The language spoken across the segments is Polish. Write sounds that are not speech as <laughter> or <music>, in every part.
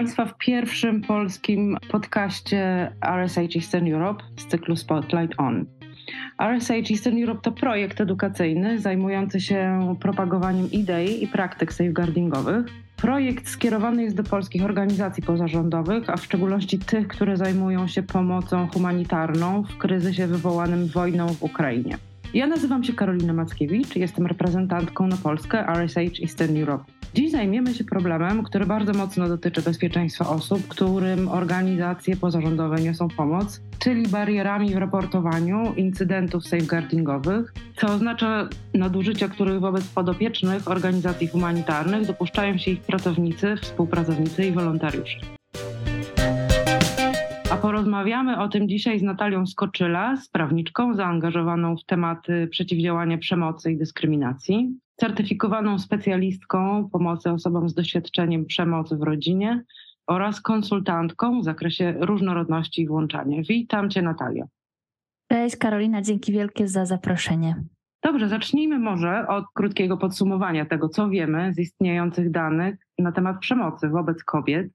Państwa w pierwszym polskim podcaście RSH Eastern Europe z cyklu Spotlight On. RSH Eastern Europe to projekt edukacyjny zajmujący się propagowaniem idei i praktyk safeguardingowych. Projekt skierowany jest do polskich organizacji pozarządowych, a w szczególności tych, które zajmują się pomocą humanitarną w kryzysie wywołanym wojną w Ukrainie. Ja nazywam się Karolina Mackiewicz, jestem reprezentantką na Polskę RSH Eastern Europe. Dziś zajmiemy się problemem, który bardzo mocno dotyczy bezpieczeństwa osób, którym organizacje pozarządowe niosą pomoc, czyli barierami w raportowaniu incydentów safeguardingowych, co oznacza nadużycia, których wobec podopiecznych organizacji humanitarnych dopuszczają się ich pracownicy, współpracownicy i wolontariusze. A porozmawiamy o tym dzisiaj z Natalią Skoczyla, z prawniczką zaangażowaną w tematy przeciwdziałania przemocy i dyskryminacji, certyfikowaną specjalistką pomocy osobom z doświadczeniem przemocy w rodzinie oraz konsultantką w zakresie różnorodności i włączania. Witam Cię, Natalia. Cześć Karolina, dzięki wielkie za zaproszenie. Dobrze, zacznijmy może od krótkiego podsumowania tego, co wiemy z istniejących danych na temat przemocy wobec kobiet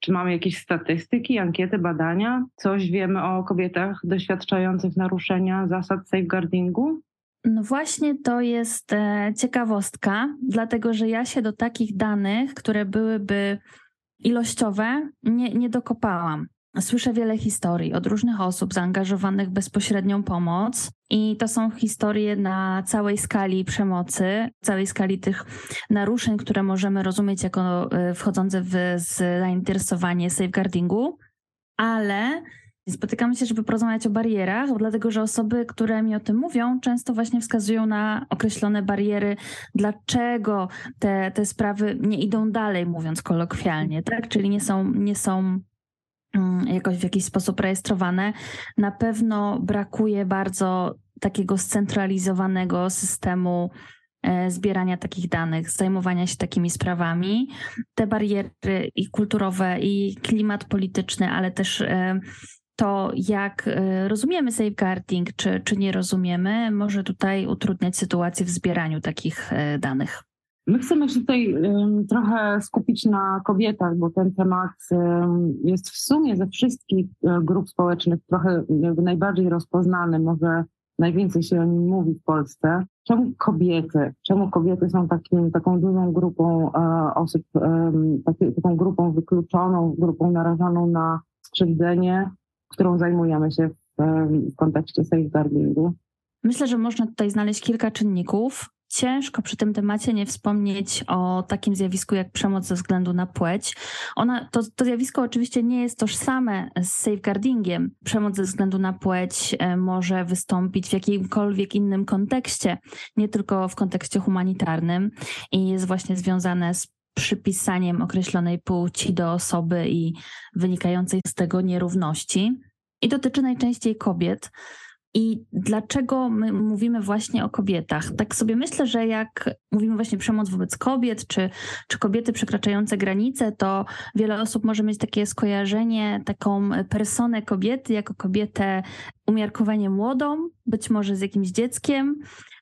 czy mamy jakieś statystyki, ankiety, badania? Coś wiemy o kobietach doświadczających naruszenia zasad safeguardingu? No właśnie to jest e, ciekawostka, dlatego że ja się do takich danych, które byłyby ilościowe, nie, nie dokopałam. Słyszę wiele historii od różnych osób zaangażowanych w bezpośrednią pomoc, i to są historie na całej skali przemocy, całej skali tych naruszeń, które możemy rozumieć jako e, wchodzące w zainteresowanie safeguardingu, ale spotykamy się, żeby porozmawiać o barierach, dlatego że osoby, które mi o tym mówią, często właśnie wskazują na określone bariery, dlaczego te, te sprawy nie idą dalej, mówiąc kolokwialnie, tak? Czyli nie są, nie są Mm, jakoś w jakiś sposób rejestrowane. Na pewno brakuje bardzo takiego scentralizowanego systemu e, zbierania takich danych, zajmowania się takimi sprawami. Te bariery i kulturowe, i klimat polityczny, ale też e, to, jak e, rozumiemy safeguarding, czy, czy nie rozumiemy, może tutaj utrudniać sytuację w zbieraniu takich danych. My chcemy się tutaj trochę skupić na kobietach, bo ten temat jest w sumie ze wszystkich um, grup społecznych trochę najbardziej rozpoznany, może najwięcej się o nim mówi w Polsce. Czemu kobiety? Czemu kobiety są takim, taką dużą grupą e, osób, taką grupą wykluczoną, grupą narażoną na skrzywdzenie, którą zajmujemy się w, kontekście safeguardingu? Myślę, że można tutaj znaleźć kilka czynników ciężko przy tym temacie nie wspomnieć o takim zjawisku jak przemoc ze względu na płeć. Ona, to, to zjawisko oczywiście nie jest tożsame z safeguardingiem. Przemoc ze względu na płeć e, może wystąpić w jakimkolwiek innym kontekście, nie tylko w kontekście humanitarnym i jest właśnie związane z przypisaniem określonej płci do osoby i wynikającej z tego nierówności. I dotyczy najczęściej kobiet. I dlaczego my mówimy właśnie o kobietach? Tak sobie myślę, że jak mówimy właśnie przemoc wobec kobiet, czy, czy kobiety przekraczające granice, to wiele osób może mieć takie skojarzenie, taką personę kobiety jako kobietę umiarkowanie młodą, być może z jakimś dzieckiem,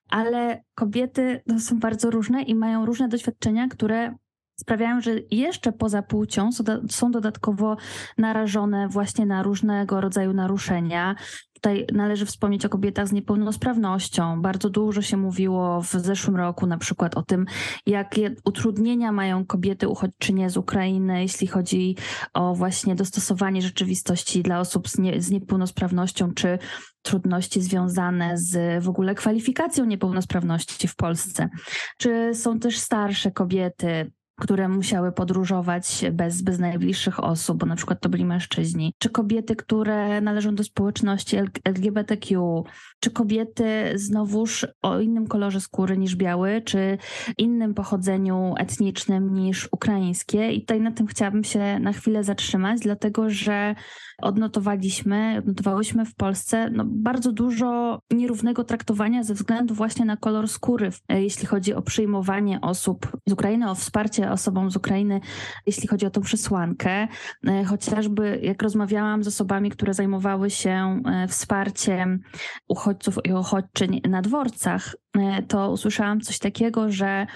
ale kobiety są bardzo różne i mają różne doświadczenia, które sprawiają, że jeszcze poza płcią są dodatkowo narażone właśnie na różnego rodzaju naruszenia. Tutaj należy wspomnieć o kobietach z niepełnosprawnością. Bardzo dużo się mówiło w zeszłym roku na przykład o tym, jakie utrudnienia mają kobiety uchodźczynie z Ukrainy, jeśli chodzi o właśnie dostosowanie rzeczywistości dla osób z, nie, z niepełnosprawnością, czy trudności związane z w ogóle kwalifikacją niepełnosprawności w Polsce. Czy są też starsze kobiety, które musiały podróżować bez, bez najbliższych osób, bo na przykład to byli mężczyźni, czy kobiety, które należą do społeczności LGBTQ, czy kobiety znowuż o innym kolorze skóry niż biały, czy innym pochodzeniu etnicznym niż ukraińskie. I tutaj na tym chciałabym się na chwilę zatrzymać, dlatego że odnotowaliśmy, odnotowałyśmy w Polsce no, bardzo dużo nierównego traktowania ze względu właśnie na kolor skóry, jeśli chodzi o przyjmowanie osób z Ukrainy, o wsparcie osobom z Ukrainy, jeśli chodzi o tą przesłankę. E, chociażby jak rozmawiałam z osobami, które zajmowały się e, wsparciem uchodźców i uchodźczyń na dworcach, e, to usłyszałam coś takiego, że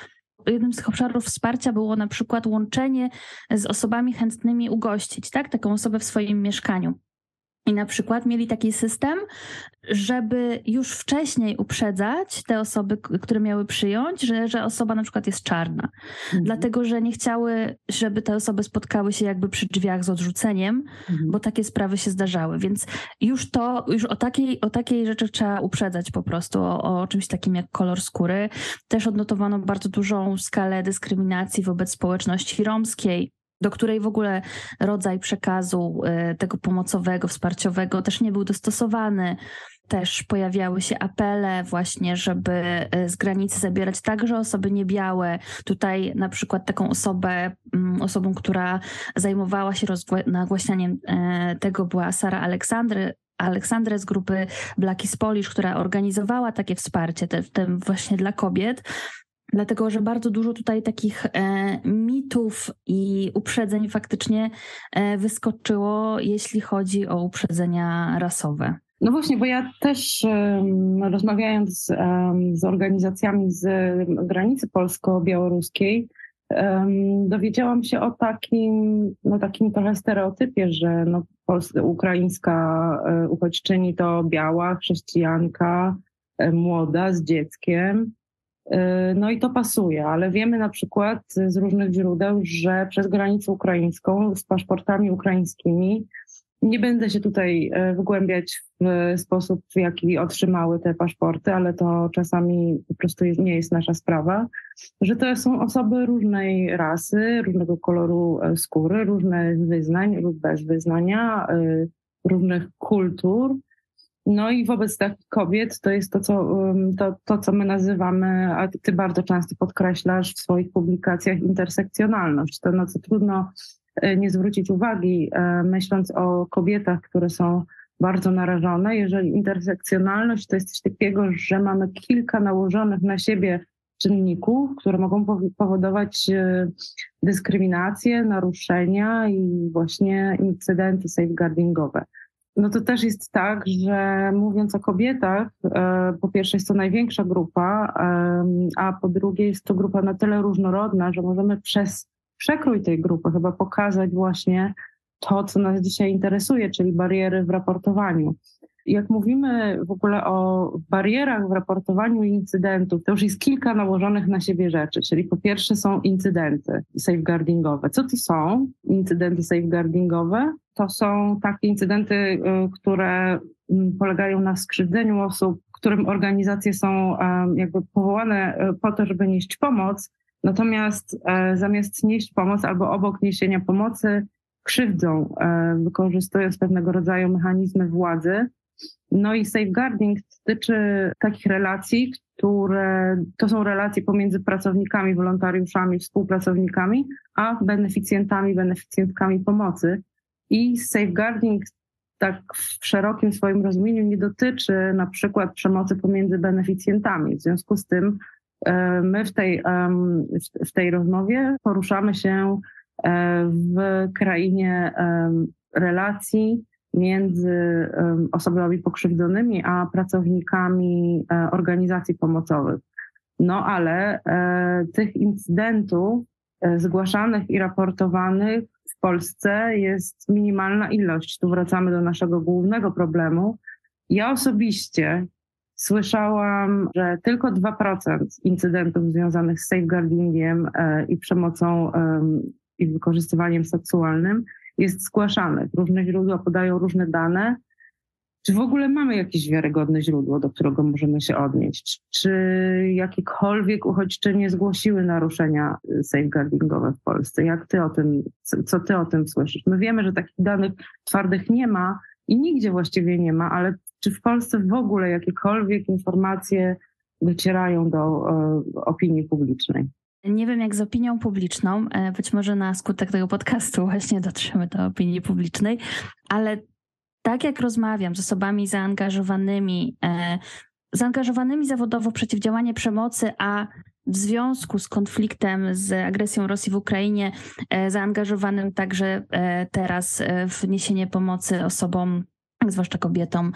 jednym z tych obszarów wsparcia było na przykład łączenie z osobami chętnymi ugościć, tak? Taką osobę w swoim mieszkaniu. I na przykład mieli taki system, żeby już wcześniej uprzedzać te osoby, które miały przyjąć, że, że osoba na przykład jest czarna. Mhm. Dlatego, że nie chciały, żeby te osoby spotkały się jakby przy drzwiach z odrzuceniem, mhm. bo takie sprawy się zdarzały. Więc już to, już o takiej, o takiej rzeczy trzeba uprzedzać po prostu, o, o czymś takim jak kolor skóry. Też odnotowano bardzo dużą skalę dyskryminacji wobec społeczności romskiej do której w ogóle rodzaj przekazu y, tego pomocowego, wsparciowego też nie był dostosowany. Też pojawiały się apele właśnie, żeby y, z granicy zabierać także osoby niebiałe. Tutaj na przykład taką osobę, mm, osobą, która zajmowała się nagłaśnianiem y, tego była Sara Aleksandry, Aleksandrę z grupy Black is Polish, która organizowała takie wsparcie, te, te właśnie dla kobiet. Dlatego, że bardzo dużo tutaj takich e, mitów i uprzedzeń faktycznie e, wyskoczyło, jeśli chodzi o uprzedzenia rasowe. No właśnie, bo ja też um, rozmawiając um, z organizacjami z granicy polsko-białoruskiej, um, dowiedziałam się o takim, no takim trochę stereotypie, że no, ukraińska e, uchodźczyni to biała chrześcijanka, e, młoda z dzieckiem no i to pasuje, ale wiemy na przykład z różnych źródeł, że przez granicę ukraińską z paszportami ukraińskimi, nie będę się tutaj y, wgłębiać w sposób, w jaki otrzymały te paszporty, ale to czasami po prostu nie jest nasza sprawa, że to są osoby różnej rasy, różnego koloru y, skóry, różnych wyznań lub bez wyznania, różnych kultur no i wobec takich kobiet to jest to, co, to, to, co my nazywamy, a ty bardzo często podkreślasz w swoich publikacjach, intersekcjonalność. To, na co trudno e, nie zwrócić uwagi, e, myśląc o kobietach, które są bardzo narażone. Jeżeli intersekcjonalność to jest coś takiego, że mamy kilka nałożonych na siebie czynników, które mogą powodować e, dyskryminację, naruszenia i właśnie incydenty safeguardingowe no to też jest tak, że mówiąc o kobietach, e, po pierwsze jest to największa grupa, a po drugie jest to grupa na tyle różnorodna, że możemy przez przekrój tej grupy chyba pokazać właśnie to, co nas dzisiaj interesuje, czyli bariery w raportowaniu. Jak mówimy w ogóle o barierach w raportowaniu incydentów, to już jest kilka nałożonych na siebie rzeczy. Czyli po pierwsze są incydenty safeguardingowe. Co to są incydenty safeguardingowe? To są takie incydenty, y, które mm, polegają na skrzywdzeniu osób, którym organizacje są jakby powołane y, po to, żeby nieść pomoc, natomiast e, zamiast nieść pomoc albo obok niesienia pomocy, krzywdzą, e, wykorzystując pewnego rodzaju mechanizmy władzy, no i safeguarding dotyczy takich relacji, które to są relacje pomiędzy pracownikami, wolontariuszami, współpracownikami, a beneficjentami, beneficjentkami pomocy. I safeguarding tak w szerokim swoim rozumieniu nie dotyczy na przykład przemocy pomiędzy beneficjentami. W związku z tym e, my w tej, w tej rozmowie poruszamy się e, w krainie relacji, między osobami pokrzywdzonymi a pracownikami e, organizacji pomocowych. No ale e, tych incydentów e, zgłaszanych i raportowanych w Polsce jest minimalna ilość. Tu wracamy do naszego głównego problemu. Ja osobiście słyszałam, że tylko 2% incydentów związanych z safeguardingiem i przemocą i wykorzystywaniem seksualnym jest zgłaszane. Różne źródła podają różne dane. Czy w ogóle mamy jakieś wiarygodne źródło, do którego możemy się odnieść? Czy jakiekolwiek uchodźczynie zgłosiły naruszenia safeguardingowe w Polsce? Jak ty o tym, co ty o tym słyszysz? My wiemy, że takich danych twardych nie ma i nigdzie właściwie nie ma, ale czy w Polsce w ogóle jakiekolwiek informacje docierają do e, opinii publicznej? Nie wiem jak z opinią publiczną, e, być może na skutek tego podcastu właśnie <laughs> dotrzemy do opinii publicznej, ale tak jak rozmawiam z osobami zaangażowanymi, e, zaangażowanymi zawodowo w przeciwdziałanie przemocy, a w związku z konfliktem, z agresją Rosji w Ukrainie, e, zaangażowanym także teraz w niesienie pomocy osobom zwłaszcza kobietom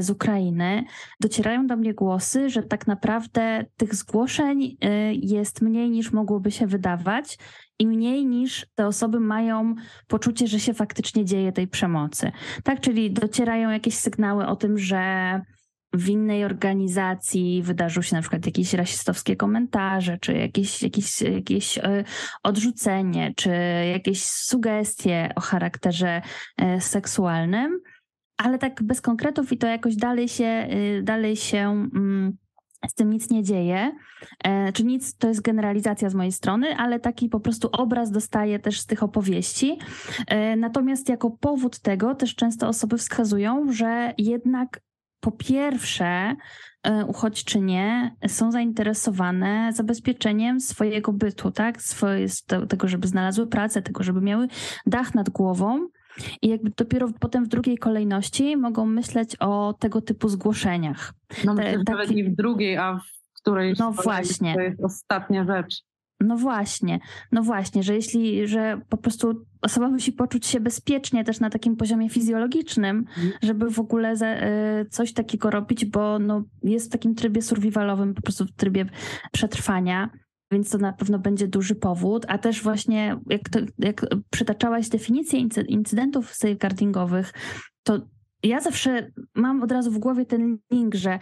z Ukrainy, docierają do mnie głosy, że tak naprawdę tych zgłoszeń jest mniej niż mogłoby się wydawać i mniej niż te osoby mają poczucie, że się faktycznie dzieje tej przemocy. Tak, czyli docierają jakieś sygnały o tym, że w innej organizacji wydarzył się na przykład jakieś rasistowskie komentarze, czy jakieś, jakieś, jakieś e, odrzucenie, czy jakieś sugestie o charakterze e, seksualnym, ale tak bez konkretów i to jakoś dalej się, e, dalej się mm, z tym nic nie dzieje. Czy nic, to jest generalizacja z mojej strony, ale taki po prostu obraz dostaję też z tych opowieści. Natomiast jako powód tego też często osoby wskazują, że jednak po pierwsze, e, uchodźczynie są zainteresowane zabezpieczeniem swojego bytu, tak? Swoje, tego, żeby znalazły pracę, tego, żeby miały dach nad głową. I jakby dopiero potem w drugiej kolejności mogą myśleć o tego typu zgłoszeniach. No myślę, Te, taki... nie w drugiej, a w której no właśnie. to jest ostatnia rzecz. No właśnie, no właśnie, że jeśli, że po prostu osoba musi poczuć się bezpiecznie też na takim poziomie fizjologicznym, mhm. żeby w ogóle y, coś takiego robić, bo no, jest w takim trybie survivalowym, po prostu w trybie przetrwania. Więc to na pewno będzie duży powód, a też właśnie jak, to, jak przytaczałaś definicję incydentów safeguardingowych, to ja zawsze mam od razu w głowie ten link, że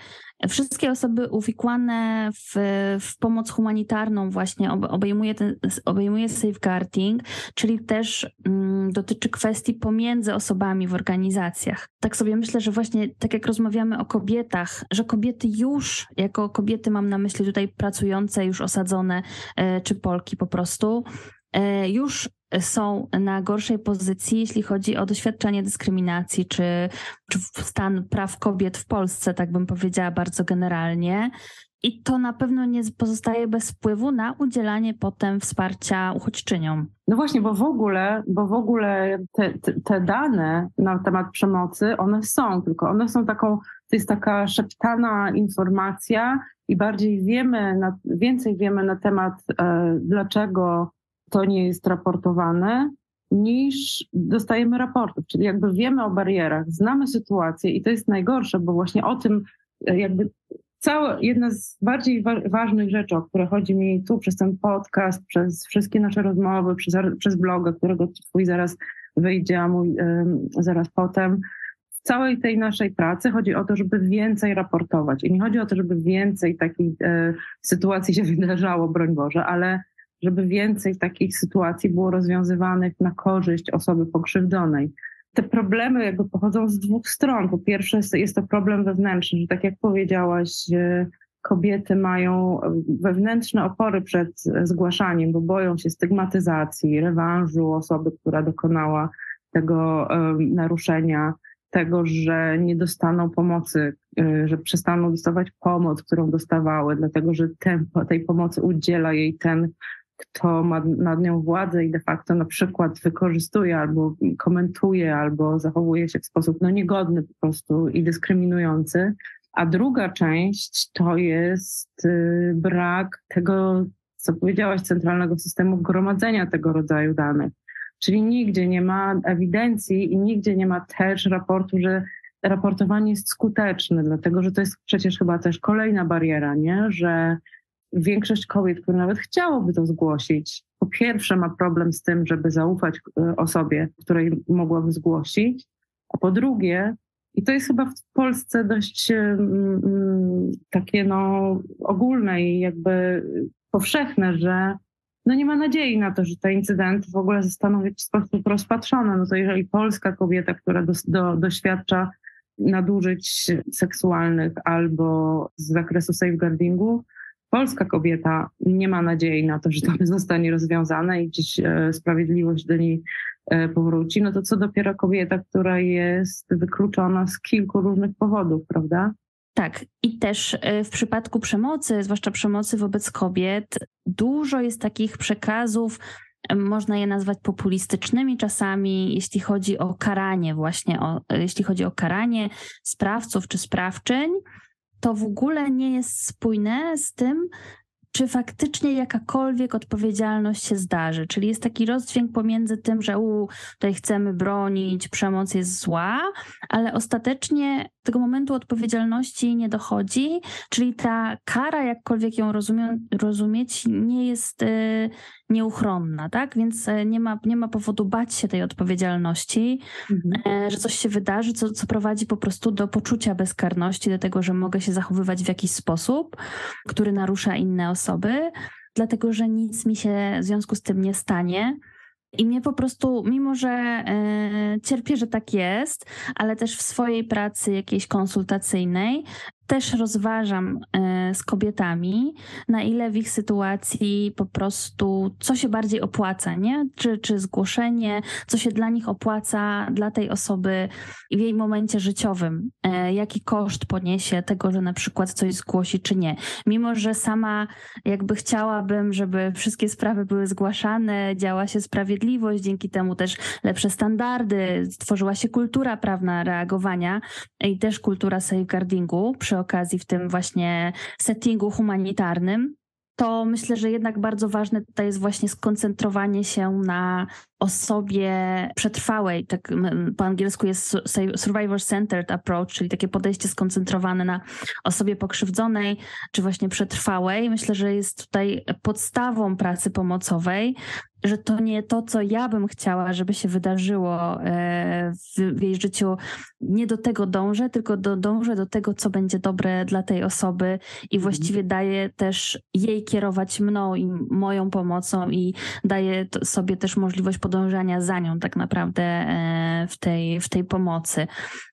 wszystkie osoby uwikłane w, w pomoc humanitarną właśnie obejmuje, ten, obejmuje safeguarding, czyli też mm, dotyczy kwestii pomiędzy osobami w organizacjach. Tak sobie myślę, że właśnie tak jak rozmawiamy o kobietach, że kobiety już, jako kobiety mam na myśli tutaj pracujące, już osadzone, e, czy Polki po prostu, e, już są na gorszej pozycji, jeśli chodzi o doświadczenie dyskryminacji, czy, czy stan praw kobiet w Polsce, tak bym powiedziała bardzo generalnie. I to na pewno nie pozostaje bez wpływu na udzielanie potem wsparcia uchodźczyniom. No właśnie, bo w ogóle, bo w ogóle te, te, te dane na temat przemocy, one są, tylko one są taką, to jest taka szeptana informacja i bardziej wiemy, na, więcej wiemy na temat, e, dlaczego to nie jest raportowane, niż dostajemy raportów. Czyli jakby wiemy o barierach, znamy sytuację i to jest najgorsze, bo właśnie o tym e, jakby cała, jedna z bardziej wa ważnych rzeczy, o które chodzi mi tu przez ten podcast, przez wszystkie nasze rozmowy, przez, przez bloga, którego twój zaraz wyjdzie, a mój zaraz potem, w całej tej naszej pracy chodzi o to, żeby więcej raportować. I nie chodzi o to, żeby więcej takich e, sytuacji się <laughs> wydarzało, broń Boże, ale żeby więcej takich sytuacji było rozwiązywanych na korzyść osoby pokrzywdzonej. Te problemy jakby pochodzą z dwóch stron. Po pierwsze jest, to problem wewnętrzny, że tak jak powiedziałaś, kobiety mają wewnętrzne opory przed zgłaszaniem, bo boją się stygmatyzacji, rewanżu osoby, która dokonała tego naruszenia, tego, że nie dostaną pomocy, y, że przestaną dostawać pomoc, którą dostawały, dlatego że tej pomocy udziela jej ten, kto ma nad nią władzę i de facto na przykład wykorzystuje albo komentuje, albo zachowuje się w sposób no, niegodny po prostu i dyskryminujący. A druga część to jest y, brak tego, co powiedziałaś, centralnego systemu gromadzenia tego rodzaju danych. Czyli nigdzie nie ma ewidencji i nigdzie nie ma też raportu, że raportowanie jest skuteczne, dlatego że to jest przecież chyba też kolejna bariera, nie? że większość kobiet, które nawet chciałoby to zgłosić, po pierwsze ma problem z tym, żeby zaufać e, osobie, której mogłaby zgłosić, a po drugie, i to jest chyba w Polsce dość um, takie no, ogólne i jakby powszechne, że no nie ma nadziei na to, że te incydenty w ogóle zostaną w jakiś sposób rozpatrzone. No to jeżeli polska kobieta, która do, do, doświadcza nadużyć seksualnych albo z zakresu safeguardingu, polska kobieta nie ma nadziei na to, że to <laughs> zostanie rozwiązane i gdzieś e, sprawiedliwość do niej e, powróci, no to co dopiero kobieta, która jest wykluczona z kilku różnych powodów, prawda? Tak, i też e, w przypadku przemocy, zwłaszcza przemocy wobec kobiet, dużo jest takich przekazów, można je nazwać populistycznymi czasami, jeśli chodzi o karanie, właśnie o, jeśli chodzi o karanie sprawców czy sprawczyń to w ogóle nie jest spójne z tym, czy faktycznie jakakolwiek odpowiedzialność się zdarzy. Czyli jest taki rozdźwięk pomiędzy tym, że u, tutaj chcemy bronić, przemoc jest zła, ale ostatecznie tego momentu odpowiedzialności nie dochodzi, czyli ta kara, jakkolwiek ją rozumie, rozumieć, nie jest y, nieuchronna, tak? Więc e, nie ma, nie ma powodu bać się tej odpowiedzialności, mhm. E, że coś się wydarzy, co, co prowadzi po prostu do poczucia bezkarności, do tego, że mogę się zachowywać w jakiś sposób, który narusza inne osoby, dlatego że nic mi się w związku z tym nie stanie. I mnie po prostu, mimo że e, cierpię, że tak jest, ale też w swojej pracy jakiejś konsultacyjnej też rozważam e, z kobietami, na ile w ich sytuacji po prostu, co się bardziej opłaca, nie? Czy, czy zgłoszenie, co się dla nich opłaca, dla tej osoby w jej momencie życiowym, e, jaki koszt poniesie tego, że na przykład coś zgłosi, czy nie. Mimo, że sama jakby chciałabym, żeby wszystkie sprawy były zgłaszane, działa się sprawiedliwość, dzięki temu też lepsze standardy, stworzyła się kultura prawna reagowania i też kultura safeguardingu przy okazji w tym właśnie settingu humanitarnym, to myślę, że jednak bardzo ważne tutaj jest właśnie skoncentrowanie się na osobie przetrwałej. Tak po angielsku jest survivor-centered approach, czyli takie podejście skoncentrowane na osobie pokrzywdzonej, czy właśnie przetrwałej. Myślę, że jest tutaj podstawą pracy pomocowej, że to nie to, co ja bym chciała, żeby się wydarzyło e, w, jej życiu. Nie do tego dążę, tylko do, dążę do tego, co będzie dobre dla tej osoby i mhm. właściwie daję też jej kierować mną i moją pomocą i daję sobie też możliwość podążania za nią tak naprawdę e, w tej, w tej pomocy.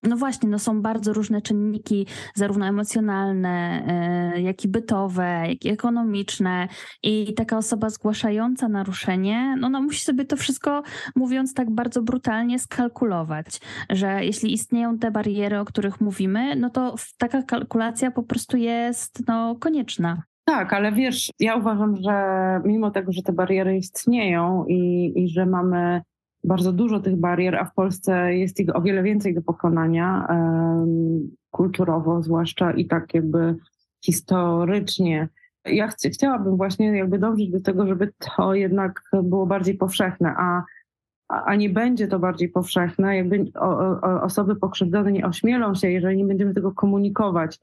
No właśnie, no są bardzo różne czynniki, zarówno emocjonalne, e, jak i bytowe, jak i ekonomiczne i taka osoba zgłaszająca naruszenie no, no musi sobie to wszystko, mówiąc tak bardzo brutalnie, skalkulować, że jeśli istnieją te bariery, o których mówimy, no to taka kalkulacja po prostu jest no, konieczna. Tak, ale wiesz, ja uważam, że mimo tego, że te bariery istnieją i, i że mamy bardzo dużo tych barier, a w Polsce jest ich o wiele więcej do pokonania, kulturowo zwłaszcza i tak jakby historycznie ja ch chciałabym właśnie jakby dążyć do tego, żeby to jednak było bardziej powszechne, a, a nie będzie to bardziej powszechne, jakby o, o, osoby pokrzywdzone nie ośmielą się, jeżeli nie będziemy tego komunikować,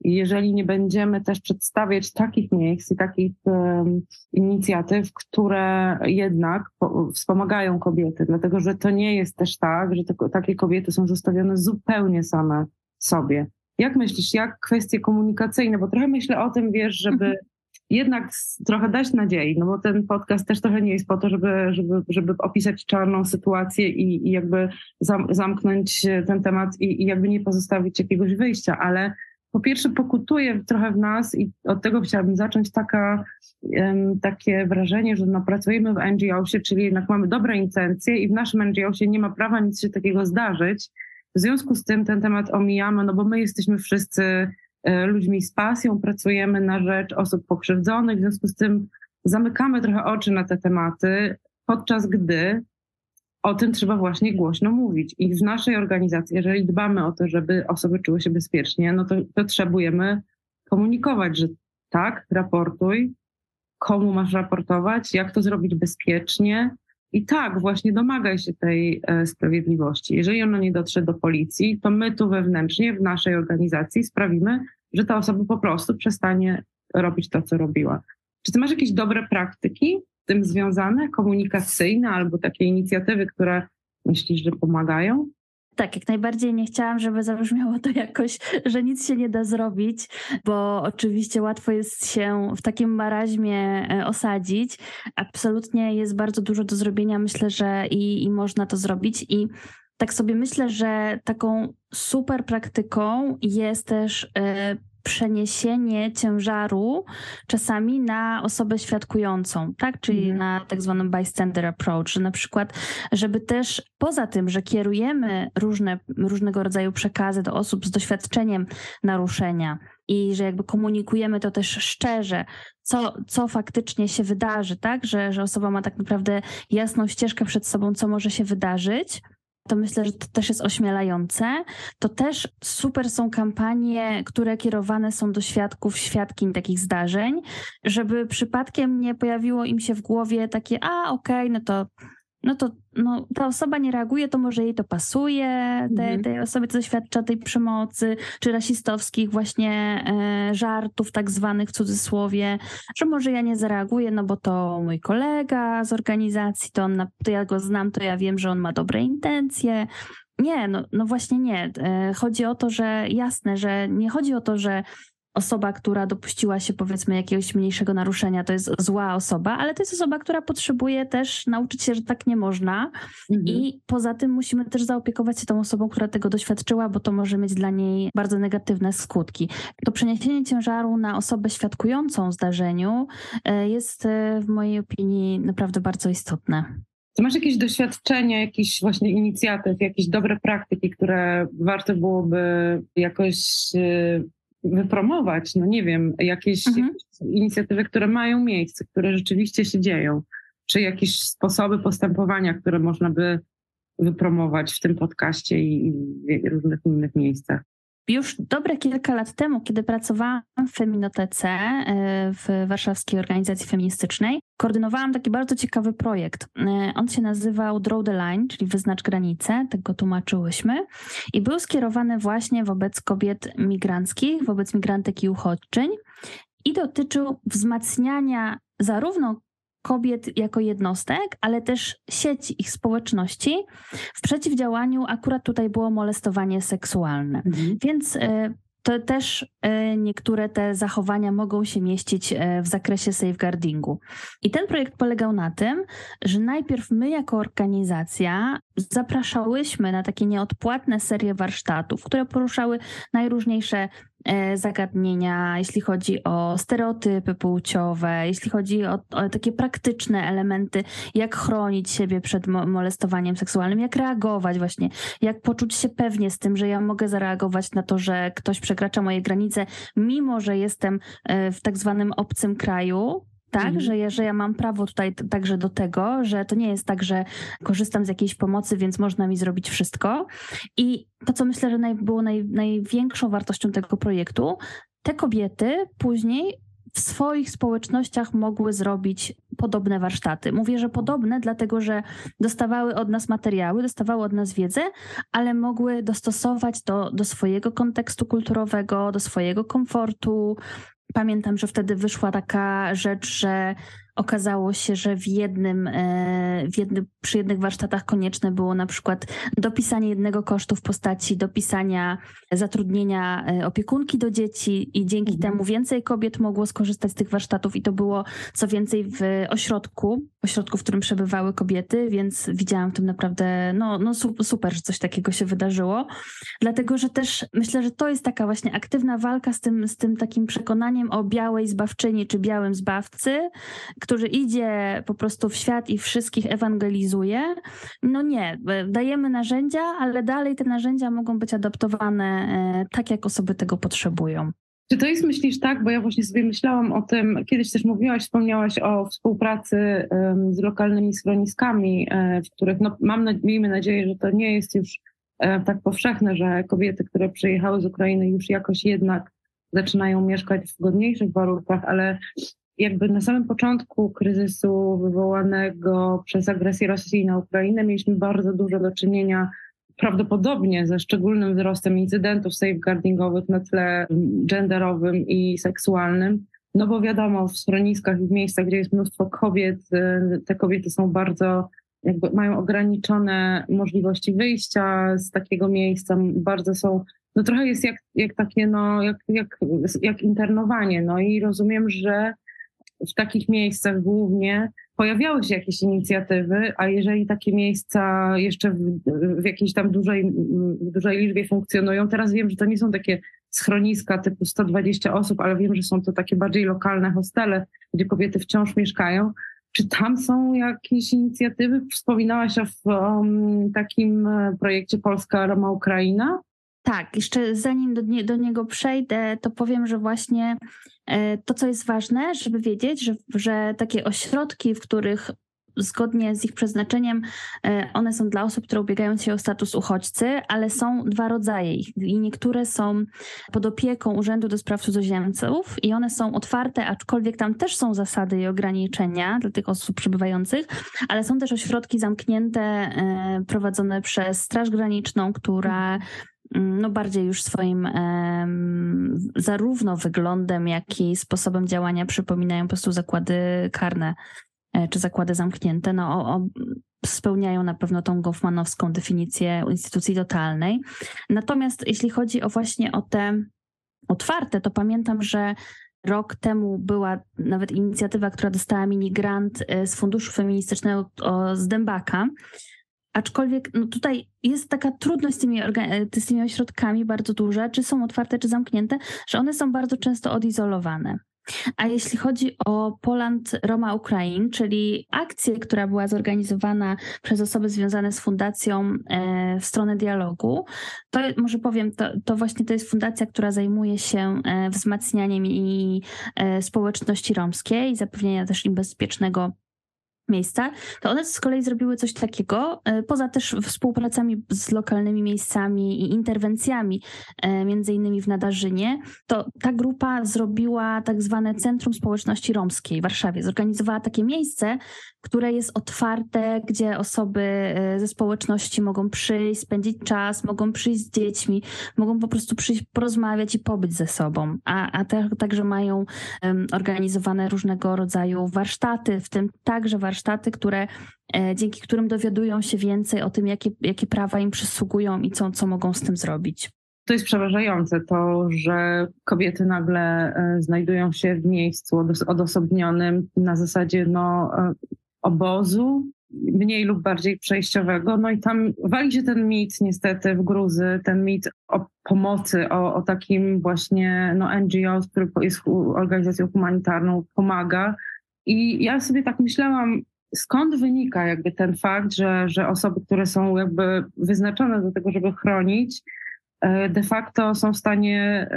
jeżeli nie będziemy też przedstawiać takich miejsc i takich um, inicjatyw, które jednak po, wspomagają kobiety, dlatego że to nie jest też tak, że to, takie kobiety są zostawione zupełnie same sobie. Jak myślisz, jak kwestie komunikacyjne, bo trochę myślę o tym, wiesz, żeby mhm. jednak trochę dać nadziei, no bo ten podcast też trochę nie jest po to, żeby, żeby, żeby opisać czarną sytuację i, i jakby zam, zamknąć ten temat i, i jakby nie pozostawić jakiegoś wyjścia, ale po pierwsze pokutuje trochę w nas i od tego chciałabym zacząć taka, um, takie wrażenie, że no, pracujemy w NGO-sie, czyli jednak mamy dobre intencje i w naszym NGO-sie nie ma prawa nic się takiego zdarzyć, w związku z tym ten temat omijamy, no bo my jesteśmy wszyscy e, ludźmi z pasją, pracujemy na rzecz osób pokrzywdzonych, w związku z tym zamykamy trochę oczy na te tematy, podczas gdy o tym trzeba właśnie głośno mówić. I w naszej organizacji, jeżeli dbamy o to, żeby osoby czuły się bezpiecznie, no to potrzebujemy komunikować, że tak, raportuj, komu masz raportować, jak to zrobić bezpiecznie, i tak, właśnie domagaj się tej e, sprawiedliwości. Jeżeli ona nie dotrze do policji, to my tu wewnętrznie w naszej organizacji sprawimy, że ta osoba po prostu przestanie robić to, co robiła. Czy ty masz jakieś dobre praktyki z tym związane, komunikacyjne albo takie inicjatywy, które myślisz, że pomagają? Tak, jak najbardziej nie chciałam, żeby zabrzmiało to jakoś, że nic się nie da zrobić, bo oczywiście łatwo jest się w takim maraźmie e, osadzić. Absolutnie jest bardzo dużo do zrobienia, myślę, że i, i można to zrobić. I tak sobie myślę, że taką super praktyką jest też. Yy, przeniesienie ciężaru czasami na osobę świadkującą, tak? Czyli mm. na tak zwaną bystander approach, że na przykład, żeby też poza tym, że kierujemy różne, różnego rodzaju przekazy do osób z doświadczeniem naruszenia i że jakby komunikujemy to też szczerze, co, co faktycznie się wydarzy, tak? Że, że osoba ma tak naprawdę jasną ścieżkę przed sobą, co może się wydarzyć, to myślę, że to też jest ośmielające. To też super są kampanie, które kierowane są do świadków, świadkiń takich zdarzeń, żeby przypadkiem nie pojawiło im się w głowie takie, a okej, okay, no to no to no, ta osoba nie reaguje, to może jej to pasuje, tej, mhm. tej osobie, co doświadcza tej przemocy, czy rasistowskich właśnie e, żartów, tak zwanych w cudzysłowie, że może ja nie zareaguję, no bo to mój kolega z organizacji, to, on, to ja go znam, to ja wiem, że on ma dobre intencje. Nie, no, no właśnie nie. E, chodzi o to, że jasne, że nie chodzi o to, że osoba, która dopuściła się powiedzmy jakiegoś mniejszego naruszenia, to jest zła osoba, ale to jest osoba, która potrzebuje też nauczyć się, że tak nie można. Mhm. I poza tym musimy też zaopiekować się tą osobą, która tego doświadczyła, bo to może mieć dla niej bardzo negatywne skutki. To przeniesienie ciężaru na osobę świadkującą zdarzeniu e, jest e, w mojej opinii naprawdę bardzo istotne. Czy masz jakieś doświadczenia, jakieś właśnie inicjatyw, jakieś dobre praktyki, które warto byłoby jakoś e, wypromować, no nie wiem, jakieś, mhm. jakieś inicjatywy, które mają miejsce, które rzeczywiście się dzieją, czy jakieś sposoby postępowania, które można by wypromować w tym podcaście i w różnych innych miejscach. Już dobre kilka lat temu, kiedy pracowałam w Feminotece, w Warszawskiej Organizacji Feministycznej, koordynowałam taki bardzo ciekawy projekt. E, on się nazywał Draw the Line, czyli Wyznacz granicę, tak go tłumaczyłyśmy, i był skierowany właśnie wobec kobiet migranckich, wobec migrantek i uchodźczyń i dotyczył wzmacniania zarówno kobiet jako jednostek, ale też sieci ich społeczności w przeciwdziałaniu akurat tutaj było molestowanie seksualne. Mhm. Więc e, to też e, niektóre te zachowania mogą się mieścić e, w zakresie safeguardingu. I ten projekt polegał na tym, że najpierw my jako organizacja zapraszałyśmy na takie nieodpłatne serie warsztatów, które poruszały najróżniejsze zagadnienia, jeśli chodzi o stereotypy płciowe, jeśli chodzi o, o, takie praktyczne elementy, jak chronić siebie przed molestowaniem seksualnym, jak reagować właśnie, jak poczuć się pewnie z tym, że ja mogę zareagować na to, że ktoś przekracza moje granice, mimo że jestem e, w tak zwanym obcym kraju, tak, mhm. że, ja, że ja mam prawo tutaj także do tego, że to nie jest tak, że korzystam z jakiejś pomocy, więc można mi zrobić wszystko. I to, co myślę, że naj, było naj, największą wartością tego projektu, te kobiety później w swoich społecznościach mogły zrobić podobne warsztaty. Mówię, że podobne, dlatego że dostawały od nas materiały, dostawały od nas wiedzę, ale mogły dostosować to do swojego kontekstu kulturowego, do swojego komfortu, Pamiętam, że wtedy wyszła taka rzecz, że okazało się, że w jednym, e, w jednym, przy jednych warsztatach konieczne było na przykład dopisanie jednego kosztu w postaci dopisania zatrudnienia e, opiekunki do dzieci i dzięki mhm. temu więcej kobiet mogło skorzystać z tych warsztatów i to było co więcej w ośrodku, ośrodku, w którym przebywały kobiety, więc widziałam w tym naprawdę, no, no super, że coś takiego się wydarzyło. Dlatego, że też myślę, że to jest taka właśnie aktywna walka z tym, z tym takim przekonaniem o białej zbawczyni czy białym zbawcy, który idzie po prostu w świat i wszystkich ewangelizuje. No nie, dajemy narzędzia, ale dalej te narzędzia mogą być adaptowane e, tak, jak osoby tego potrzebują. Czy to jest, myślisz, tak? Bo ja właśnie sobie myślałam o tym, kiedyś też mówiłaś, wspomniałaś o współpracy um, z lokalnymi schroniskami, um, w których, no, mam, miejmy nadzieję, że to nie jest już um, tak powszechne, że kobiety, które przyjechały z Ukrainy już jakoś jednak zaczynają mieszkać w godniejszych warunkach, ale jakby na samym początku kryzysu wywołanego przez agresję Rosji na Ukrainę mieliśmy bardzo dużo do czynienia prawdopodobnie ze szczególnym wzrostem incydentów safeguardingowych na tle genderowym i seksualnym. No bo wiadomo, w schroniskach i w miejscach, gdzie jest mnóstwo kobiet, y, te kobiety są bardzo, jakby mają ograniczone możliwości wyjścia z takiego miejsca, bardzo są, no trochę jest jak, jak takie, no, jak, jak, jak internowanie. No i rozumiem, że w takich miejscach głównie pojawiały się jakieś inicjatywy, a jeżeli takie miejsca jeszcze w, w jakiejś tam dużej, dużej liczbie funkcjonują, teraz wiem, że to nie są takie schroniska typu 120 osób, ale wiem, że są to takie bardziej lokalne hostele, gdzie kobiety wciąż mieszkają. Czy tam są jakieś inicjatywy? Wspominałaś o, o takim e, projekcie Polska Roma Ukraina? Tak, jeszcze zanim do, nie, do, niego przejdę, to powiem, że właśnie to, co jest ważne, żeby wiedzieć, że, że takie ośrodki, w których zgodnie z ich przeznaczeniem e, one są dla osób, które ubiegają się o status uchodźcy, ale są dwa rodzaje ich. I niektóre są pod opieką Urzędu do Spraw Cudzoziemców i one są otwarte, aczkolwiek tam też są zasady i ograniczenia dla tych osób przybywających, ale są też ośrodki zamknięte e, prowadzone przez Straż Graniczną, która no bardziej już swoim zarówno wyglądem, jak i sposobem działania przypominają po prostu zakłady karne e, czy zakłady zamknięte. No, o, o, spełniają na pewno tą Goffmanowską definicję instytucji totalnej. Natomiast jeśli chodzi o właśnie o te otwarte, to pamiętam, że Rok temu była nawet inicjatywa, która dostała mini grant e, z Funduszu Feministycznego z Dębaka, Aczkolwiek no tutaj jest taka trudność z tymi, e, z tymi ośrodkami bardzo duża, czy są otwarte, czy zamknięte, że one są bardzo często odizolowane. A jeśli chodzi o Poland Roma Ukrain, czyli akcję, która była zorganizowana przez osoby związane z fundacją e, w stronę dialogu, to może powiem, to, to właśnie to jest fundacja, która zajmuje się e, wzmacnianiem i społeczności romskiej zapewnienia też im bezpiecznego miejsca, to one z kolei zrobiły coś takiego, e, poza też współpracami z lokalnymi miejscami i interwencjami, e, między innymi w Nadarzynie, to ta grupa zrobiła tak zwane Centrum Społeczności Romskiej w Warszawie. Zorganizowała takie miejsce, które jest otwarte, gdzie osoby e, ze społeczności mogą przyjść, spędzić czas, mogą przyjść z dziećmi, mogą po prostu przyjść, porozmawiać i pobyć ze sobą. A, a te, także mają um, organizowane różnego rodzaju warsztaty, w tym także warsztaty, które e, dzięki którym dowiadują się więcej o tym, jakie, jakie prawa im przysługują i co, co mogą z tym zrobić. To jest przerażające, to, że kobiety nagle e, znajdują się w miejscu odosobnionym na zasadzie no, obozu, mniej lub bardziej przejściowego. No i tam wali się ten mit niestety w gruzy, ten mit o pomocy, o, o takim właśnie no, NGO, który jest organizacją humanitarną, pomaga. I ja sobie tak myślałam, skąd wynika jakby ten fakt, że, że osoby, które są jakby wyznaczone do tego, żeby chronić, e, de facto są w stanie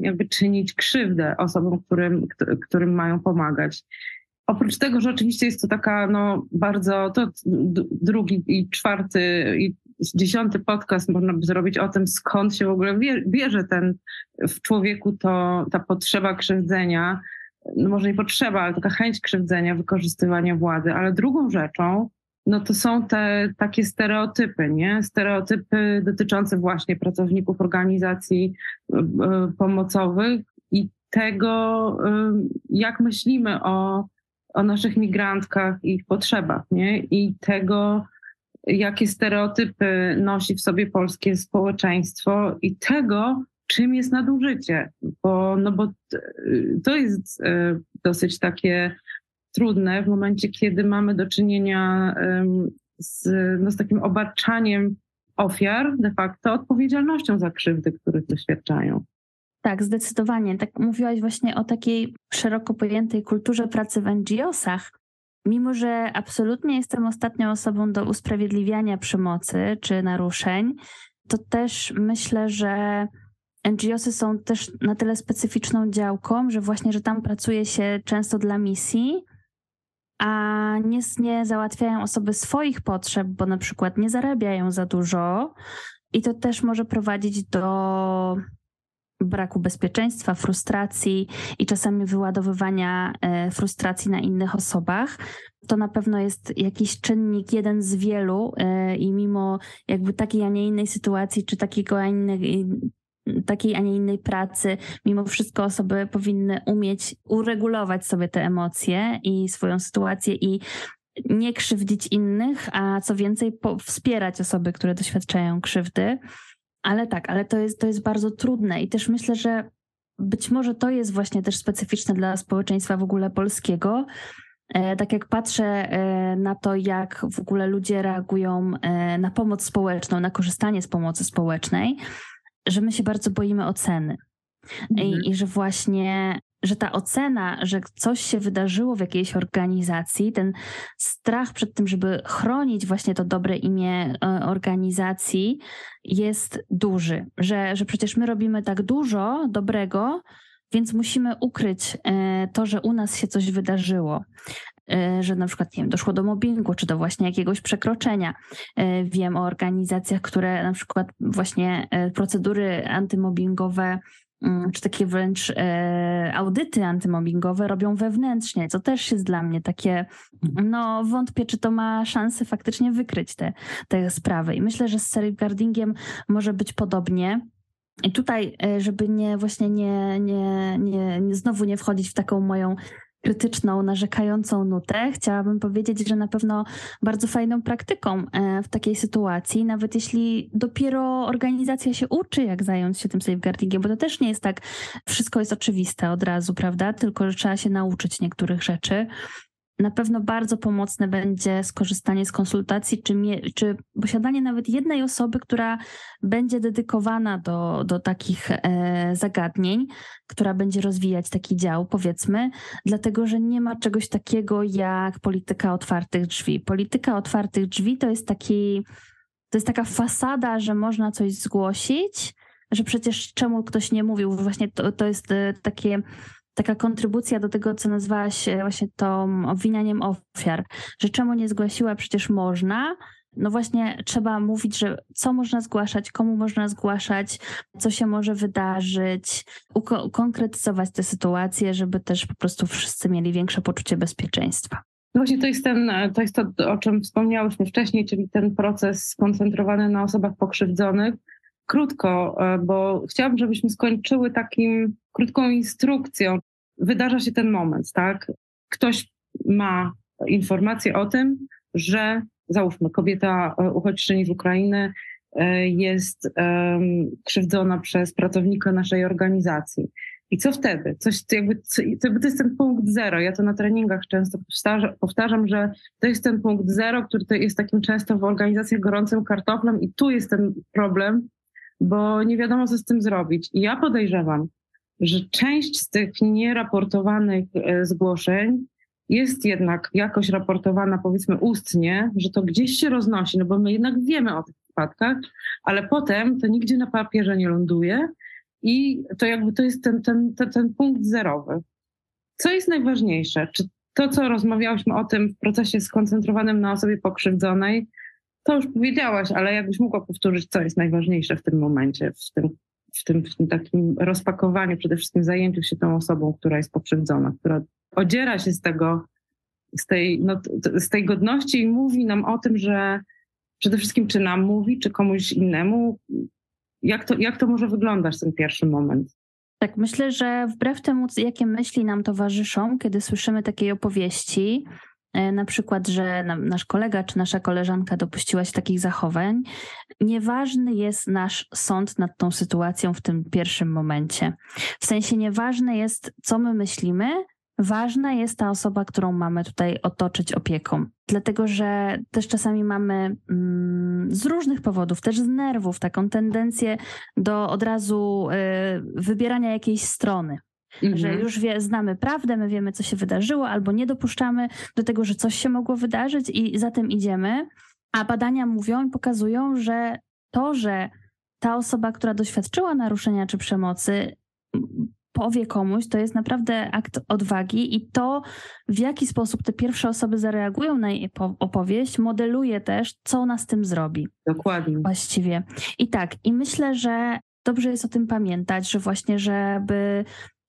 jakby czynić krzywdę osobom, którym, którym mają pomagać. Oprócz tego, że oczywiście jest to taka no, bardzo, to drugi i czwarty i dziesiąty podcast można by zrobić o tym, skąd się w ogóle bierze ten w człowieku to, ta potrzeba krzywdzenia, no może nie potrzeba, ale taka chęć krzywdzenia, wykorzystywania władzy. Ale drugą rzeczą, no to są te takie stereotypy, nie? Stereotypy dotyczące właśnie pracowników organizacji y, y, pomocowych i tego, y, jak myślimy o o naszych migrantkach i ich potrzebach, nie? I tego, jakie stereotypy nosi w sobie polskie społeczeństwo i tego, czym jest nadużycie, bo, no bo to jest e, dosyć takie trudne w momencie, kiedy mamy do czynienia z, no, z takim obarczaniem ofiar de facto odpowiedzialnością za krzywdy, których doświadczają. Tak, zdecydowanie. Tak mówiłaś właśnie o takiej szeroko pojętej kulturze pracy w NGO-sach. Mimo, że absolutnie jestem ostatnią osobą do usprawiedliwiania przemocy czy naruszeń, to też myślę, że NGOsy są też na tyle specyficzną działką, że właśnie, że tam pracuje się często dla misji, a nie, nie załatwiają osoby swoich potrzeb, bo na przykład nie zarabiają za dużo. I to też może prowadzić do braku bezpieczeństwa, frustracji i czasami wyładowywania e, frustracji na innych osobach. To na pewno jest jakiś czynnik, jeden z wielu, e, i mimo jakby takiej, a nie innej sytuacji, czy takiego, a innej, takiej, a nie innej pracy, mimo wszystko osoby powinny umieć uregulować sobie te emocje i swoją sytuację i nie krzywdzić innych, a co więcej, wspierać osoby, które doświadczają krzywdy. Ale tak, ale to jest, to jest bardzo trudne i też myślę, że być może to jest właśnie też specyficzne dla społeczeństwa w ogóle polskiego. E, tak jak patrzę e, na to, jak w ogóle ludzie reagują e, na pomoc społeczną, na korzystanie z pomocy społecznej, że my się bardzo boimy oceny. Mhm. I, I, że właśnie że ta ocena, że coś się wydarzyło w jakiejś organizacji, ten strach przed tym, żeby chronić właśnie to dobre imię e, organizacji, jest duży. Że, że przecież my robimy tak dużo dobrego, więc musimy ukryć e, to, że u nas się coś wydarzyło. E, że na przykład nie wiem, doszło do mobbingu, czy do właśnie jakiegoś przekroczenia. E, wiem o organizacjach, które na przykład właśnie procedury antymobbingowe mm, czy takie wręcz audyty antymobbingowe robią wewnętrznie, co też jest dla mnie takie, no wątpię, czy to ma szansę faktycznie wykryć te, te sprawy. I myślę, że z safeguardingiem może być podobnie. I tutaj, e, żeby nie właśnie nie, nie, nie, nie znowu nie wchodzić w taką moją krytyczną, narzekającą nutę, chciałabym powiedzieć, że na pewno bardzo fajną praktyką e, w takiej sytuacji, nawet jeśli dopiero organizacja się uczy, jak zająć się tym safeguardingiem, bo to też nie jest tak, wszystko jest oczywiste od razu, prawda? Tylko, że trzeba się nauczyć niektórych rzeczy. Na pewno bardzo pomocne będzie skorzystanie z konsultacji, czy, czy posiadanie nawet jednej osoby, która będzie dedykowana do, do takich e, zagadnień, która będzie rozwijać taki dział, powiedzmy, dlatego że nie ma czegoś takiego jak polityka otwartych drzwi. Polityka otwartych drzwi to jest taki, to jest taka fasada, że można coś zgłosić, że przecież czemu ktoś nie mówił, właśnie to, to jest e, takie taka kontrybucja do tego, co nazywałaś właśnie tą obwinianiem ofiar, że czemu nie zgłosiła, przecież można. No właśnie trzeba mówić, że co można zgłaszać, komu można zgłaszać, co się może wydarzyć, ukonkretyzować tę sytuację, żeby też po prostu wszyscy mieli większe poczucie bezpieczeństwa. No właśnie to jest, ten, to jest to, o czym wspomniałyśmy wcześniej, czyli ten proces skoncentrowany na osobach pokrzywdzonych, krótko, e, bo chciałabym, żebyśmy skończyły takim krótką instrukcją. Wydarza się ten moment, tak? Ktoś ma informację o tym, że załóżmy, kobieta e, uchodźczyni z Ukrainy e, jest um, krzywdzona przez pracownika naszej organizacji. I co wtedy? Coś jakby, to, to jest ten punkt zero. Ja to na treningach często powtarzam, powtarzam, że to jest ten punkt zero, który jest takim często w organizacjach gorącym kartoflem i tu jest ten problem, bo nie wiadomo, co z tym zrobić. I ja podejrzewam, że część z tych nieraportowanych e, zgłoszeń jest jednak jakoś raportowana, powiedzmy ustnie, że to gdzieś się roznosi, no bo my jednak wiemy o tych przypadkach, ale potem to nigdzie na papierze nie ląduje i to jakby to jest ten, ten, ten, ten punkt zerowy. Co jest najważniejsze? Czy to, co rozmawiałyśmy o tym w procesie skoncentrowanym na osobie pokrzywdzonej, to już powiedziałaś, ale jakbyś mogła powtórzyć, co jest najważniejsze w tym momencie, w tym, w tym, w tym takim rozpakowaniu, przede wszystkim zajęciu się tą osobą, która jest pokrzywdzona, która odziera się z tego, z tej, no, z tej godności i mówi nam o tym, że przede wszystkim czy nam mówi, czy komuś innemu, jak to, jak to może wyglądać ten pierwszy moment. Tak, myślę, że wbrew temu, jakie myśli nam towarzyszą, kiedy słyszymy takiej opowieści, na przykład, że nasz kolega czy nasza koleżanka dopuściła się takich zachowań. Nieważny jest nasz sąd nad tą sytuacją w tym pierwszym momencie. W sensie nieważne jest, co my myślimy, Ważna jest ta osoba, którą mamy tutaj otoczyć opieką, dlatego że też czasami mamy mm, z różnych powodów, też z nerwów, taką tendencję do od razu y, wybierania jakiejś strony. Mhm. Że już wie, znamy prawdę, my wiemy, co się wydarzyło, albo nie dopuszczamy do tego, że coś się mogło wydarzyć i za tym idziemy. A badania mówią i pokazują, że to, że ta osoba, która doświadczyła naruszenia czy przemocy, powie komuś, to jest naprawdę akt odwagi i to, w jaki sposób te pierwsze osoby zareagują na jej opowieść, modeluje też, co ona z tym zrobi. Dokładnie. Właściwie. I tak, i myślę, że dobrze jest o tym pamiętać, że właśnie, żeby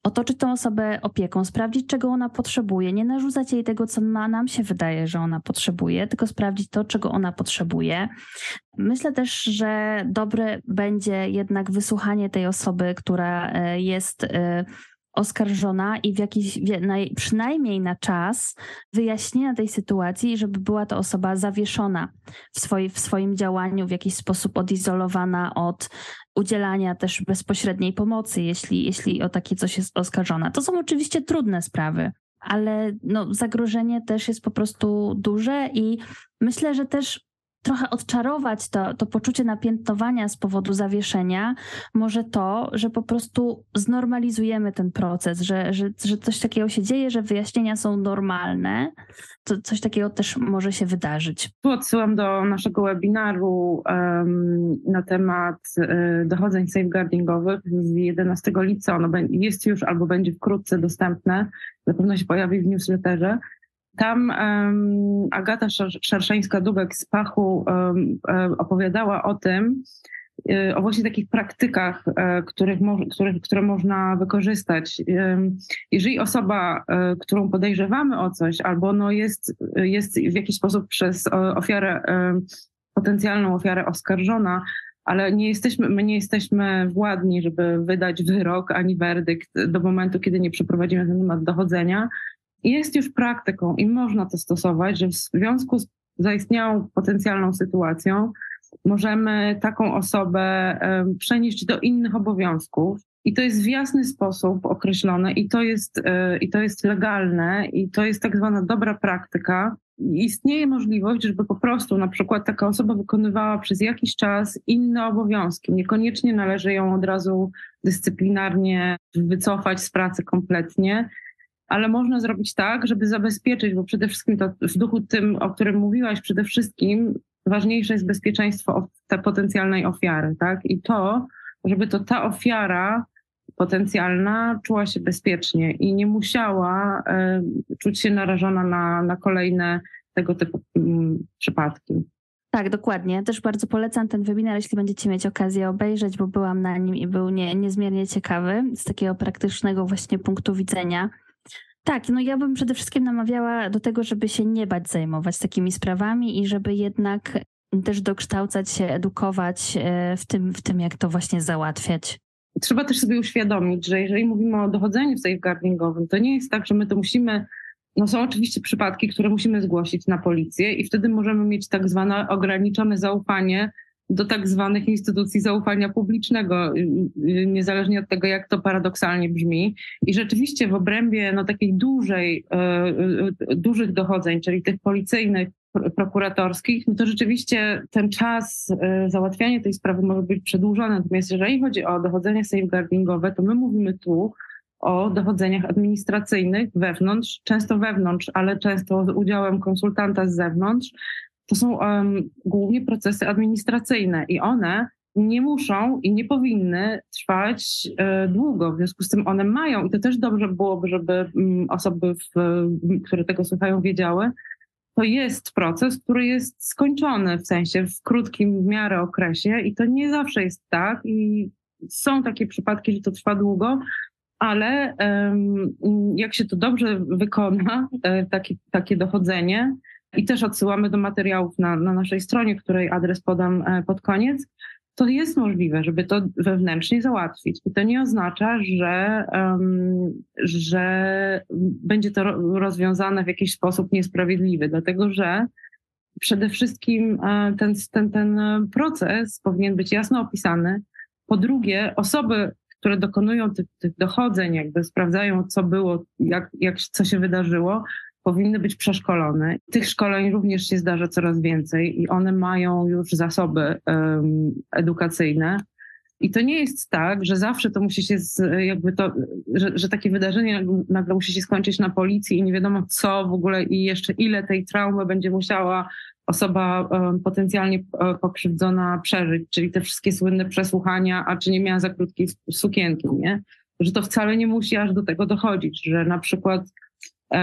otoczyć tą osobę opieką, sprawdzić, czego ona potrzebuje, nie narzucać jej tego, co ma, nam się wydaje, że ona potrzebuje, tylko sprawdzić to, czego ona potrzebuje. Myślę też, że dobre będzie jednak wysłuchanie tej osoby, która e, jest e, oskarżona i w jakiś, przynajmniej na czas wyjaśnienia tej sytuacji, żeby była to osoba zawieszona w, w swoim działaniu, w jakiś sposób odizolowana od udzielania też bezpośredniej pomocy, jeśli, jeśli o takie coś jest oskarżona. To są oczywiście trudne sprawy, ale no, zagrożenie też jest po prostu duże i myślę, że też trochę odczarować to, to poczucie napiętnowania z powodu zawieszenia, może to, że po prostu znormalizujemy ten proces, że, że, że coś takiego się dzieje, że wyjaśnienia są normalne. To coś takiego też może się wydarzyć. Tu odsyłam do naszego webinaru um, na temat um, dochodzeń safeguardingowych z 11 lipca. Ono jest już albo będzie wkrótce dostępne. Na pewno się pojawi w newsletterze Tam um, Agata Szarszańska-Dubek z Pachu um, opowiadała o tym, o właśnie takich praktykach, których, których, które można wykorzystać. Jeżeli osoba, którą podejrzewamy o coś, albo no jest, jest w jakiś sposób przez ofiarę, potencjalną ofiarę oskarżona, ale nie jesteśmy, my nie jesteśmy władni, żeby wydać wyrok ani werdykt do momentu, kiedy nie przeprowadzimy ten temat dochodzenia. Jest już praktyką i można to stosować, że w związku z zaistniałą potencjalną sytuacją możemy taką osobę przenieść do innych obowiązków. I to jest w jasny sposób określone, i to jest, e, i to jest legalne, i to jest tak zwana dobra praktyka, istnieje możliwość, żeby po prostu na przykład taka osoba wykonywała przez jakiś czas inne obowiązki. Niekoniecznie należy ją od razu dyscyplinarnie wycofać z pracy kompletnie, ale można zrobić tak, żeby zabezpieczyć, bo przede wszystkim to w duchu tym, o którym mówiłaś, przede wszystkim ważniejsze jest bezpieczeństwo potencjalnej ofiary, tak? I to, żeby to ta ofiara potencjalna czuła się bezpiecznie i nie musiała y, czuć się narażona na, na kolejne tego typu y, przypadki. Tak, dokładnie. Też bardzo polecam ten webinar, jeśli będziecie mieć okazję obejrzeć, bo byłam na nim i był nie, niezmiernie ciekawy z takiego praktycznego właśnie punktu widzenia. Tak, no ja bym przede wszystkim namawiała do tego, żeby się nie bać zajmować takimi sprawami i żeby jednak też dokształcać się, edukować e, w tym, w tym jak to właśnie załatwiać trzeba też sobie uświadomić, że jeżeli mówimy o dochodzeniu safeguardingowym, to nie jest tak, że my to musimy. No są oczywiście przypadki, które musimy zgłosić na policję i wtedy możemy mieć tak zwane ograniczone zaufanie do tak zwanych instytucji zaufania publicznego, niezależnie od tego, jak to paradoksalnie brzmi. I rzeczywiście w obrębie no, takiej dużej, dużych dochodzeń, czyli tych policyjnych, prokuratorskich, no to rzeczywiście ten czas y, załatwiania tej sprawy może być przedłużony. Natomiast jeżeli chodzi o dochodzenia safeguardingowe, to my mówimy tu o dochodzeniach administracyjnych wewnątrz, często wewnątrz, ale często z udziałem konsultanta z zewnątrz. To są um, głównie procesy administracyjne i one nie muszą i nie powinny trwać e, długo. W związku z tym one mają, i to też dobrze byłoby, żeby mm, osoby, w, które tego słuchają, wiedziały, to jest proces, który jest skończony w sensie w krótkim w miarę okresie i to nie zawsze jest tak i są takie przypadki, że to trwa długo, ale jak się to dobrze wykona, e, takie, takie dochodzenie, i też odsyłamy do materiałów na, na naszej stronie, której adres podam e, pod koniec, to jest możliwe, żeby to wewnętrznie załatwić. I to nie oznacza, że, um, że będzie to rozwiązane w jakiś sposób niesprawiedliwy, dlatego że przede wszystkim e, ten, ten, ten proces powinien być jasno opisany. Po drugie, osoby, które dokonują tych, tych dochodzeń, jakby sprawdzają, co było, jak, jak, co się wydarzyło, powinny być przeszkolone. Tych szkoleń również się zdarza coraz więcej i one mają już zasoby um, edukacyjne. I to nie jest tak, że zawsze to musi się, z, jakby to, że, że takie wydarzenie nagle musi się skończyć na policji i nie wiadomo co w ogóle i jeszcze ile tej traumy będzie musiała osoba um, potencjalnie e, pokrzywdzona przeżyć, czyli te wszystkie słynne przesłuchania, a czy nie miała za krótkiej sukienki, nie? Że to wcale nie musi aż do tego dochodzić, że na przykład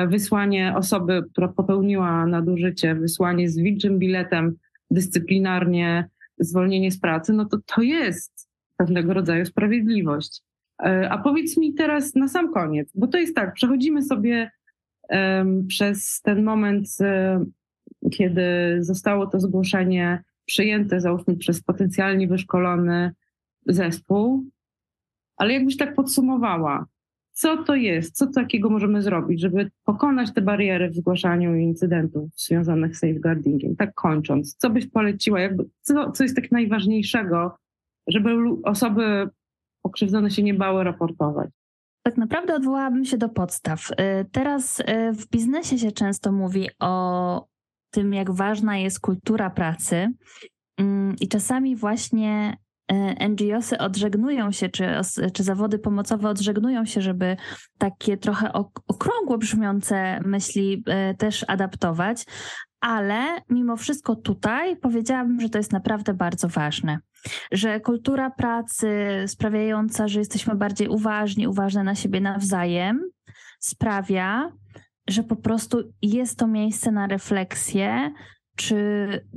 wysłanie osoby, która popełniła nadużycie, wysłanie z wilczym biletem dyscyplinarnie, zwolnienie z pracy, no to to jest pewnego rodzaju sprawiedliwość. E, a powiedz mi teraz na sam koniec, bo to jest tak, przechodzimy sobie um, przez ten moment, um, kiedy zostało to zgłoszenie przyjęte, załóżmy przez potencjalnie wyszkolony zespół, ale jakbyś tak podsumowała, co to jest, co takiego możemy zrobić, żeby pokonać te bariery w zgłaszaniu incydentów związanych z safeguardingiem. Tak kończąc, co byś poleciła, jakby, co, co jest tak najważniejszego, żeby osoby pokrzywdzone się nie bały raportować? Tak naprawdę odwołałabym się do podstaw. Y, teraz y, w biznesie się często mówi o tym, jak ważna jest kultura pracy. Mm, I czasami właśnie NGOsy odżegnują się, czy, czy zawody pomocowe odżegnują się, żeby takie trochę okrągło brzmiące myśli e, też adaptować, ale mimo wszystko tutaj powiedziałabym, że to jest naprawdę bardzo ważne. Że kultura pracy sprawiająca, że jesteśmy bardziej uważni, uważne na siebie nawzajem, sprawia, że po prostu jest to miejsce na refleksję, czy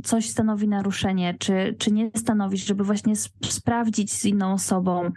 coś stanowi naruszenie, czy, czy nie stanowi, żeby właśnie sp- sprawdzić z inną osobą,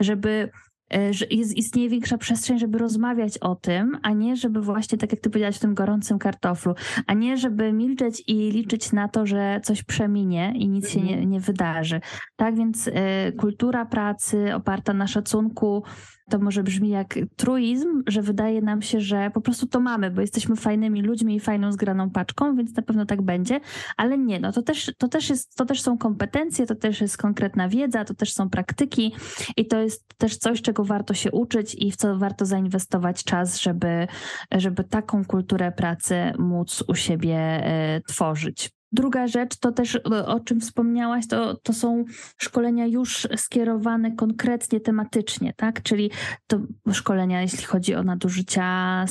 żeby E, że jest, istnieje większa przestrzeń, żeby rozmawiać o tym, a nie żeby właśnie, tak jak ty powiedziałaś, w tym gorącym kartoflu, a nie żeby milczeć i liczyć na to, że coś przeminie i nic się nie, mhm. nie wydarzy. Tak więc y, kultura pracy oparta na szacunku, to może brzmi jak truizm, że wydaje nam się, że po prostu to mamy, bo jesteśmy fajnymi ludźmi i fajną zgraną paczką, więc na pewno tak będzie, ale nie, no to też, to też, jest, to też są kompetencje, to też jest konkretna wiedza, to też są praktyki i to jest też coś, czego warto się uczyć i w co warto zainwestować czas, żeby, żeby taką kulturę pracy móc u siebie y, tworzyć. Druga rzecz to też, o czym wspomniałaś, to, to są szkolenia już skierowane konkretnie tematycznie, tak? Czyli to szkolenia, jeśli chodzi o nadużycia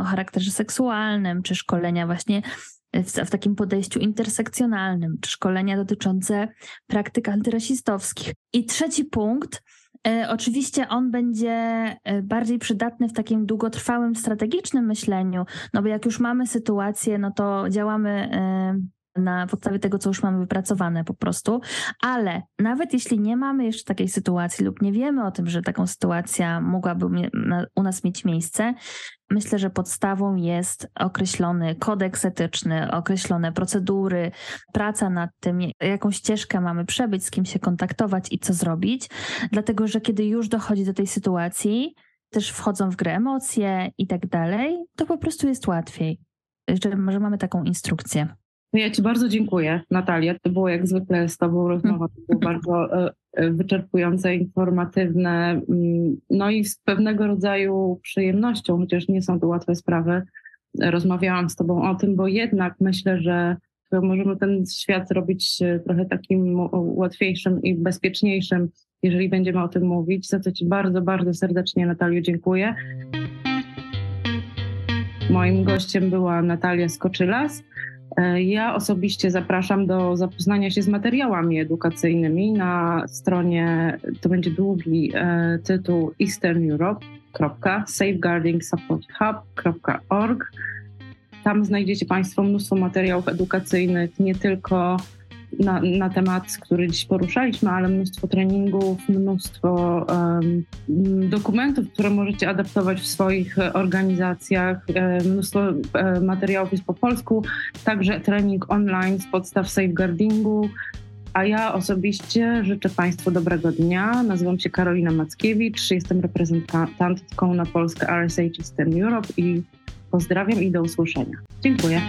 o charakterze seksualnym, czy szkolenia właśnie w, w, takim podejściu intersekcjonalnym, czy szkolenia dotyczące praktyk antyrasistowskich. I trzeci punkt, e, oczywiście on będzie e, bardziej przydatny w takim długotrwałym, strategicznym myśleniu, no bo jak już mamy sytuację, no to działamy. Na podstawie tego, co już mamy wypracowane po prostu, ale nawet jeśli nie mamy jeszcze takiej sytuacji lub nie wiemy o tym, że taką sytuacja mogłaby u nas mieć miejsce, myślę, że podstawą jest określony kodeks etyczny, określone procedury, praca nad tym, jaką ścieżkę mamy przebyć, z kim się kontaktować i co zrobić, dlatego że kiedy już dochodzi do tej sytuacji, też wchodzą w grę emocje i tak dalej, to po prostu jest łatwiej, że mamy taką instrukcję. Ja Ci bardzo dziękuję, Natalia. To było jak zwykle z Tobą rozmowa. To było bardzo e, e, wyczerpujące, informatywne, mm, no i z pewnego rodzaju przyjemnością, chociaż nie są to łatwe sprawy. Rozmawiałam z Tobą o tym, bo jednak myślę, że możemy ten świat zrobić e, trochę takim łatwiejszym i bezpieczniejszym, jeżeli będziemy o tym mówić. Za co Ci bardzo, bardzo serdecznie, Natalio, dziękuję. Moim gościem była Natalia Skoczylas. E, ja osobiście zapraszam do zapoznania się z materiałami edukacyjnymi na stronie, to będzie długi e, tytuł easterneurope.safeguardingsupporthub.org. Tam znajdziecie Państwo mnóstwo materiałów edukacyjnych, nie tylko na, na temat, który dziś poruszaliśmy, ale mnóstwo treningów, mnóstwo um, dokumentów, które możecie adaptować w swoich organizacjach. Mnóstwo e, materiałów jest po polsku, także trening online z podstaw safeguardingu. A ja osobiście życzę Państwu dobrego dnia. Nazywam się Karolina Mackiewicz, jestem reprezentantką na Polskę RSH Eastern Europe i pozdrawiam i do usłyszenia. Dziękuję.